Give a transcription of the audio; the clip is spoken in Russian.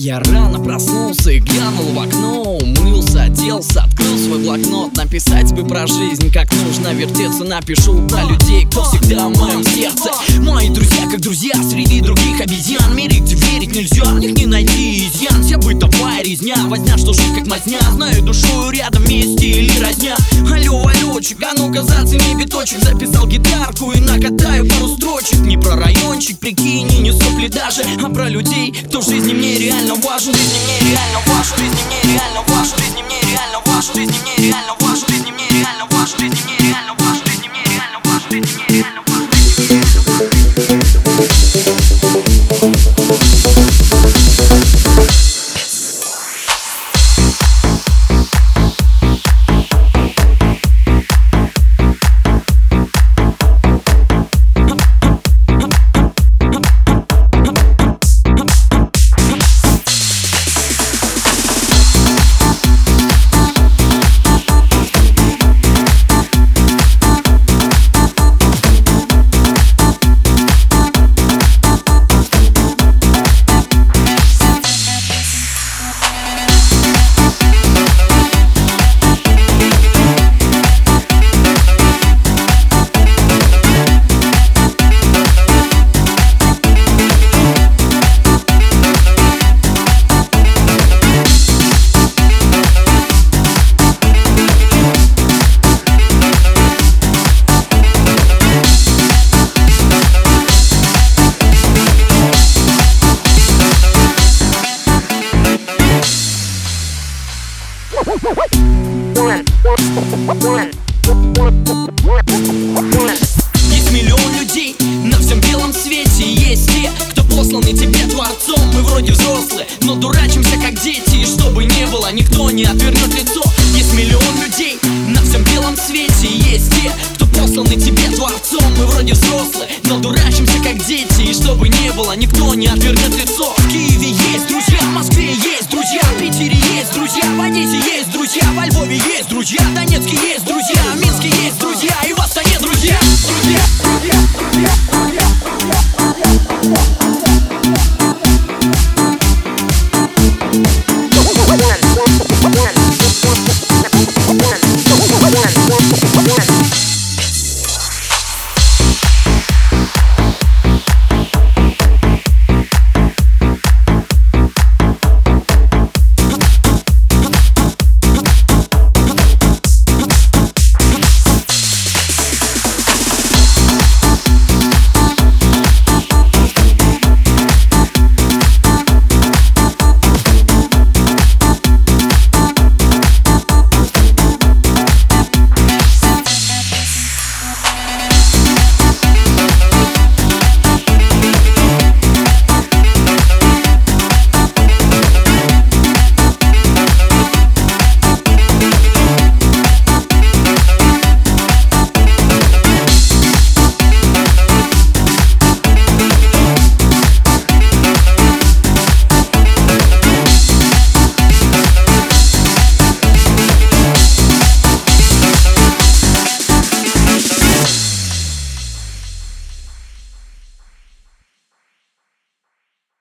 Я рано проснулся и глянул в окно Умылся, оделся, открыл свой блокнот. Написать бы про жизнь, как нужно вертеться. Напишу про людей, кто всегда в моем сердце. Мои друзья, как друзья, среди других резня, возня, что жить как мазня. Знаю душою рядом вместе или родня Алло, аллочек, а ну-ка зацени биточек Записал гитарку и накатаю пару строчек. Не про райончик, прикинь, не сопли даже А про людей, кто в жизни мне реально важен. Жизни мне реально важен Жизни мне посланы тебе творцом Мы вроде взрослые, но дурачимся как дети. И чтобы не было, никто не отвернет лицо. Есть миллион людей на всем белом свете. Есть те, кто посланы тебе творцом Мы вроде взрослые, но дурачимся как дети. И чтобы не было, никто не отвернет лицо. В Киеве есть друзья, в Москве есть друзья В Питере есть друзья, в